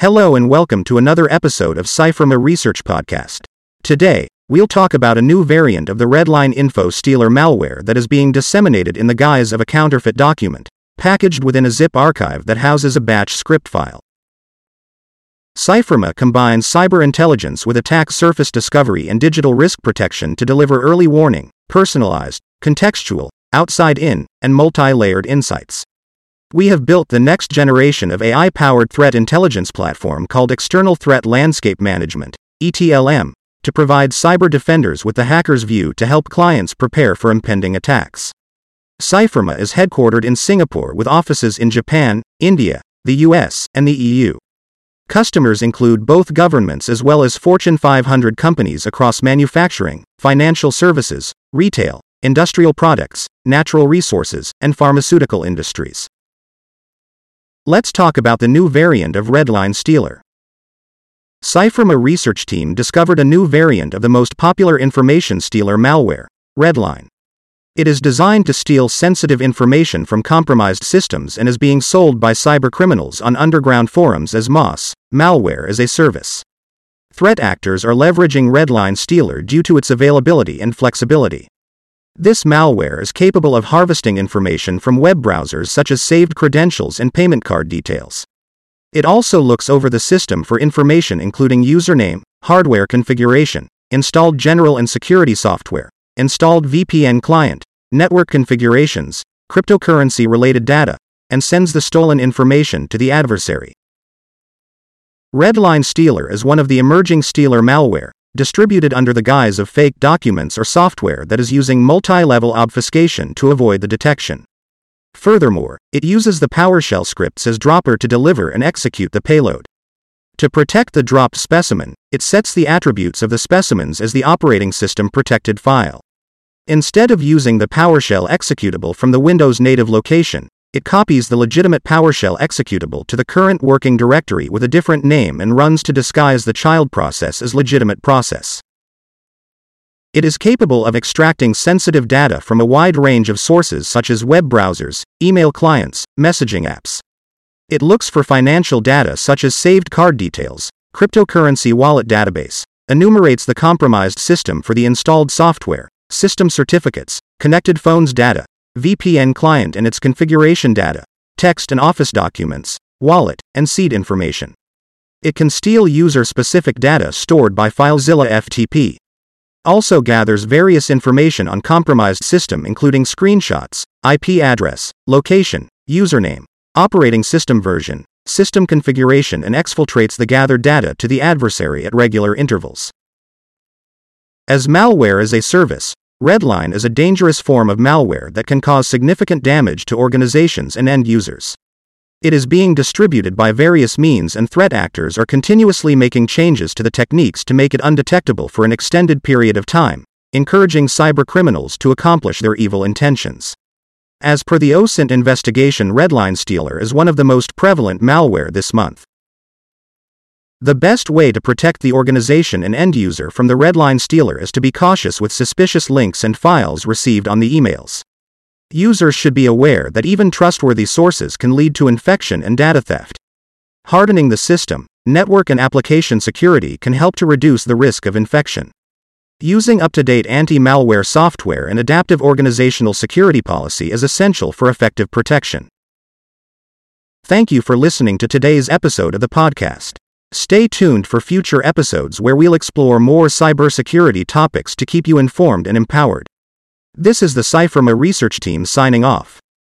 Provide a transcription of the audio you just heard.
Hello and welcome to another episode of CYFIRMA Research Podcast. Today, we'll talk about a new variant of the Redline Info Stealer malware that is being disseminated in the guise of a counterfeit document, packaged within a zip archive that houses a batch script file. CYFIRMA combines cyber intelligence with attack surface discovery and digital risk protection to deliver early warning, personalized, contextual, outside in, and multi layered insights. We have built the next generation of AI powered threat intelligence platform called External Threat Landscape Management, ETLM, to provide cyber defenders with the hacker's view to help clients prepare for impending attacks. CYFIRMA is headquartered in Singapore with offices in Japan, India, the US, and the EU. Customers include both governments as well as Fortune 500 companies across manufacturing, financial services, retail, industrial products, natural resources, and pharmaceutical industries. Let's talk about the new variant of Redline Stealer. CYFIRMA research team discovered a new variant of the most popular information stealer malware, Redline. It is designed to steal sensitive information from compromised systems and is being sold by cybercriminals on underground forums as MaaS, malware as a service. Threat actors are leveraging Redline Stealer due to its availability and flexibility. This malware is capable of harvesting information from web browsers such as saved credentials and payment card details. It also looks over the system for information including username, hardware configuration, installed general and security software, installed VPN client, network configurations, cryptocurrency related data, and sends the stolen information to the adversary. Redline Stealer is one of the emerging stealer malware, distributed under the guise of fake documents or software that is using multi level obfuscation to avoid the detection. Furthermore, it uses the PowerShell scripts as dropper to deliver and execute the payload. To protect the dropped specimen, it sets the attributes of the specimens as the operating system protected file. Instead of using the PowerShell executable from the Windows native location, it copies the legitimate PowerShell executable to the current working directory with a different name and runs to disguise the child process as legitimate process. It is capable of extracting sensitive data from a wide range of sources such as web browsers, email clients, messaging apps. It looks for financial data such as saved card details, cryptocurrency wallet database, enumerates the compromised system for the installed software, system certificates, connected phones data, VPN client and its configuration data, text and office documents, wallet, and seed information. It can steal user specific data stored by FileZilla FTP. Also gathers various information on compromised system including screenshots, IP address, location, username, operating system version, system configuration, and exfiltrates the gathered data to the adversary at regular intervals. As malware as a service, Redline is a dangerous form of malware that can cause significant damage to organizations and end users. It is being distributed by various means, and threat actors are continuously making changes to the techniques to make it undetectable for an extended period of time, encouraging cybercriminals to accomplish their evil intentions. As per the OSINT investigation, Redline Stealer is one of the most prevalent malware this month. The best way to protect the organization and end user from the Redline Stealer is to be cautious with suspicious links and files received on the emails. Users should be aware that even trustworthy sources can lead to infection and data theft. Hardening the system, network and application security can help to reduce the risk of infection. Using up to date anti malware software and adaptive organizational security policy is essential for effective protection. Thank you for listening to today's episode of the podcast. Stay tuned for future episodes where we'll explore more cybersecurity topics to keep you informed and empowered. This is the CYFIRMA research team signing off.